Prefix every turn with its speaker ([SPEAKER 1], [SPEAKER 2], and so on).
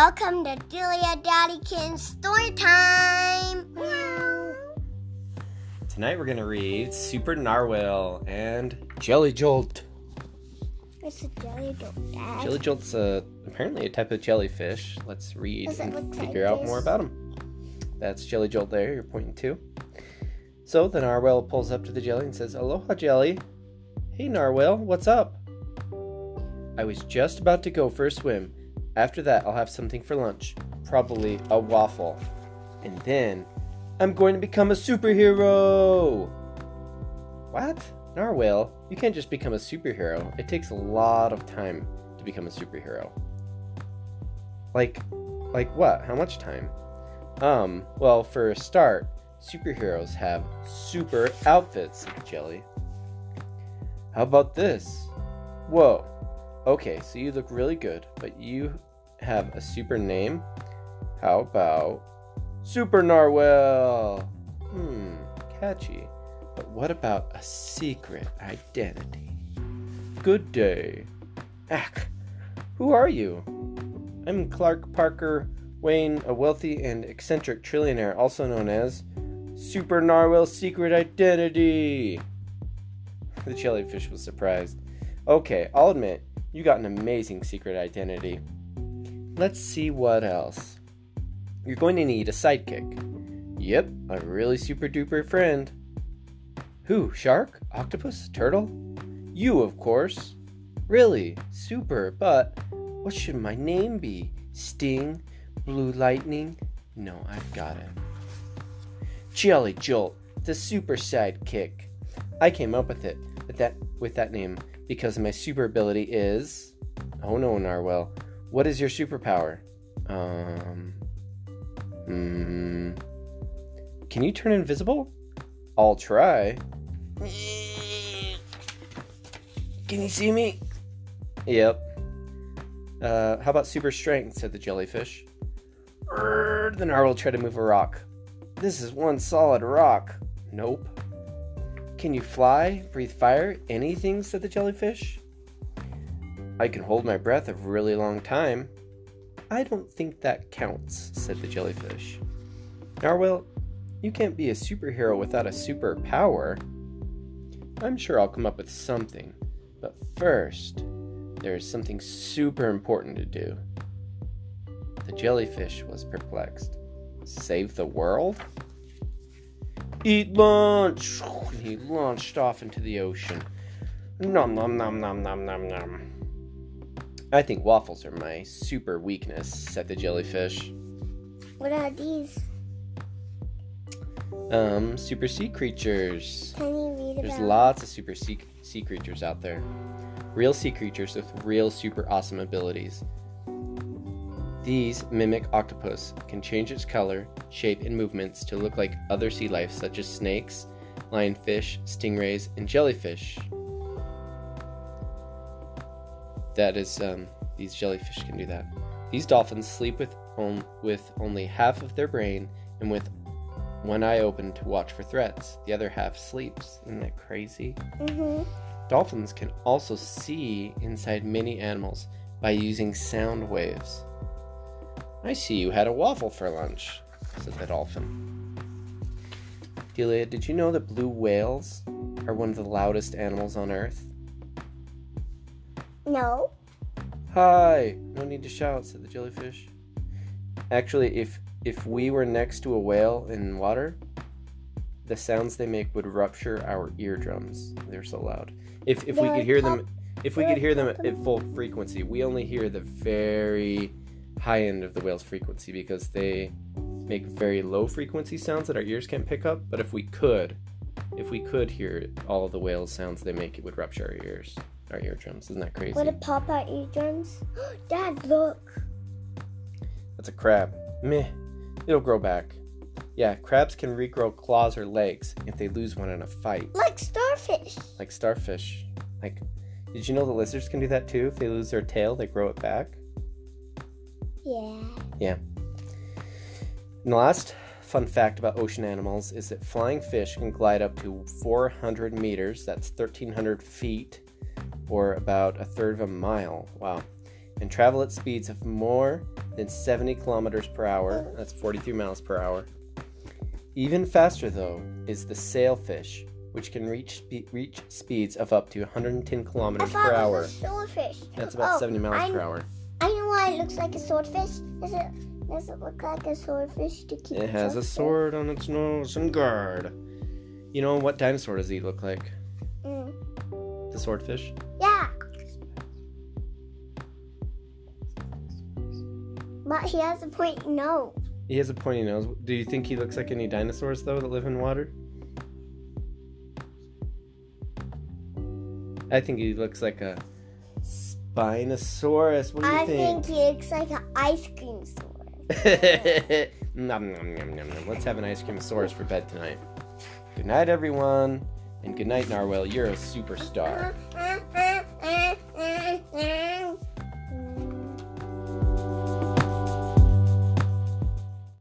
[SPEAKER 1] Welcome to Julia Daddy Kitten Story Time.
[SPEAKER 2] Tonight we're gonna read Super Narwhal and Jelly Jolt.
[SPEAKER 1] What's a jelly jolt, Dad?
[SPEAKER 2] Jelly Jolt's uh, apparently a type of jellyfish. Let's read
[SPEAKER 1] Does it
[SPEAKER 2] and
[SPEAKER 1] look
[SPEAKER 2] figure
[SPEAKER 1] like
[SPEAKER 2] out
[SPEAKER 1] this?
[SPEAKER 2] more about him. That's Jelly Jolt there, you're pointing to. So the narwhal pulls up to the jelly and says, Aloha, Jelly. Hey, narwhal, what's up? I was just about to go for a swim. After that, I'll have something for lunch. Probably a waffle. And then I'm going to become a superhero. What? Narwhal, you can't just become a superhero. It takes a lot of time to become a superhero. Like like what? How much time? Um, well, for a start, superheroes have super outfits, Jelly. How about this? Whoa. Okay, so you look really good, but you have a super name? How about Super Narwhal? Hmm, catchy. But what about a secret identity? Good day. Ack, who are you? I'm Clark Parker Wayne, a wealthy and eccentric trillionaire, also known as Super Narwhal's Secret Identity. The jellyfish was surprised. Okay, I'll admit, you got an amazing secret identity. Let's see what else. You're going to need a sidekick. Yep, a really super duper friend. Who? Shark? Octopus? Turtle? You, of course. Really? Super, but what should my name be? Sting? Blue Lightning? No, I've got it. Jelly Jolt, the super sidekick. I came up with it with that with that name because my super ability is Oh no, Narwhal. What is your superpower? Um Hmm. Can you turn invisible? I'll try. Can you see me? Yep. Uh, how about super strength? said the jellyfish. The narwhal tried to move a rock. This is one solid rock. Nope. Can you fly? Breathe fire? Anything? said the jellyfish. I can hold my breath a really long time. I don't think that counts, said the jellyfish. Narwhal, you can't be a superhero without a superpower. I'm sure I'll come up with something, but first, there is something super important to do. The jellyfish was perplexed. Save the world? Eat lunch! He launched off into the ocean. Nom nom nom nom nom nom. I think waffles are my super weakness, said the jellyfish.
[SPEAKER 1] What are these?
[SPEAKER 2] Um, super sea creatures.
[SPEAKER 1] Can you read
[SPEAKER 2] There's
[SPEAKER 1] about?
[SPEAKER 2] lots of super sea, sea creatures out there. Real sea creatures with real super awesome abilities. These mimic octopus, can change its color, shape, and movements to look like other sea life such as snakes, lionfish, stingrays, and jellyfish. That is, um, these jellyfish can do that. These dolphins sleep with, on, with only half of their brain and with one eye open to watch for threats. The other half sleeps. Isn't that crazy?
[SPEAKER 1] Mm-hmm.
[SPEAKER 2] Dolphins can also see inside many animals by using sound waves. I see you had a waffle for lunch, said the dolphin. Delia, did you know that blue whales are one of the loudest animals on Earth?
[SPEAKER 1] No.
[SPEAKER 2] Hi! No need to shout, said the jellyfish. Actually, if if we were next to a whale in water, the sounds they make would rupture our eardrums. They're so loud. If if we could hear them if we could hear them at full frequency, we only hear the very high end of the whale's frequency because they make very low frequency sounds that our ears can't pick up. But if we could, if we could hear all of the whale's sounds they make, it would rupture our ears, our eardrums. Isn't that crazy?
[SPEAKER 1] Would it pop out eardrums? Dad, look.
[SPEAKER 2] That's a crab. Meh. It'll grow back. Yeah, crabs can regrow claws or legs if they lose one in a fight.
[SPEAKER 1] Like starfish.
[SPEAKER 2] Like starfish. Like, did you know the lizards can do that too? If they lose their tail, they grow it back.
[SPEAKER 1] Yeah. Yeah.
[SPEAKER 2] And the last fun fact about ocean animals is that flying fish can glide up to 400 meters, that's 1,300 feet, or about a third of a mile. Wow. And travel at speeds of more than 70 kilometers per hour. That's 43 miles per hour. Even faster, though, is the sailfish, which can reach spe- reach speeds of up to 110 kilometers per hour.
[SPEAKER 1] swordfish.
[SPEAKER 2] That's about
[SPEAKER 1] Oh,
[SPEAKER 2] 70 miles
[SPEAKER 1] I,
[SPEAKER 2] per hour.
[SPEAKER 1] I know why it looks like a swordfish. Does it, does it look like a swordfish to keep
[SPEAKER 2] It has a sword on its nose and guard. You know what dinosaur does he look like? The swordfish?
[SPEAKER 1] Yeah. But he has a pointy nose.
[SPEAKER 2] He has a pointy nose. Do you think he looks like any dinosaurs though that live in water? I think he looks like a Spinosaurus. What do you
[SPEAKER 1] I
[SPEAKER 2] think?
[SPEAKER 1] think he looks like an ice cream sword.
[SPEAKER 2] nom, nom, nom, nom, nom. Let's have an ice cream saurus for bed tonight. Good night, everyone. And good night, Narwhal. You're a superstar.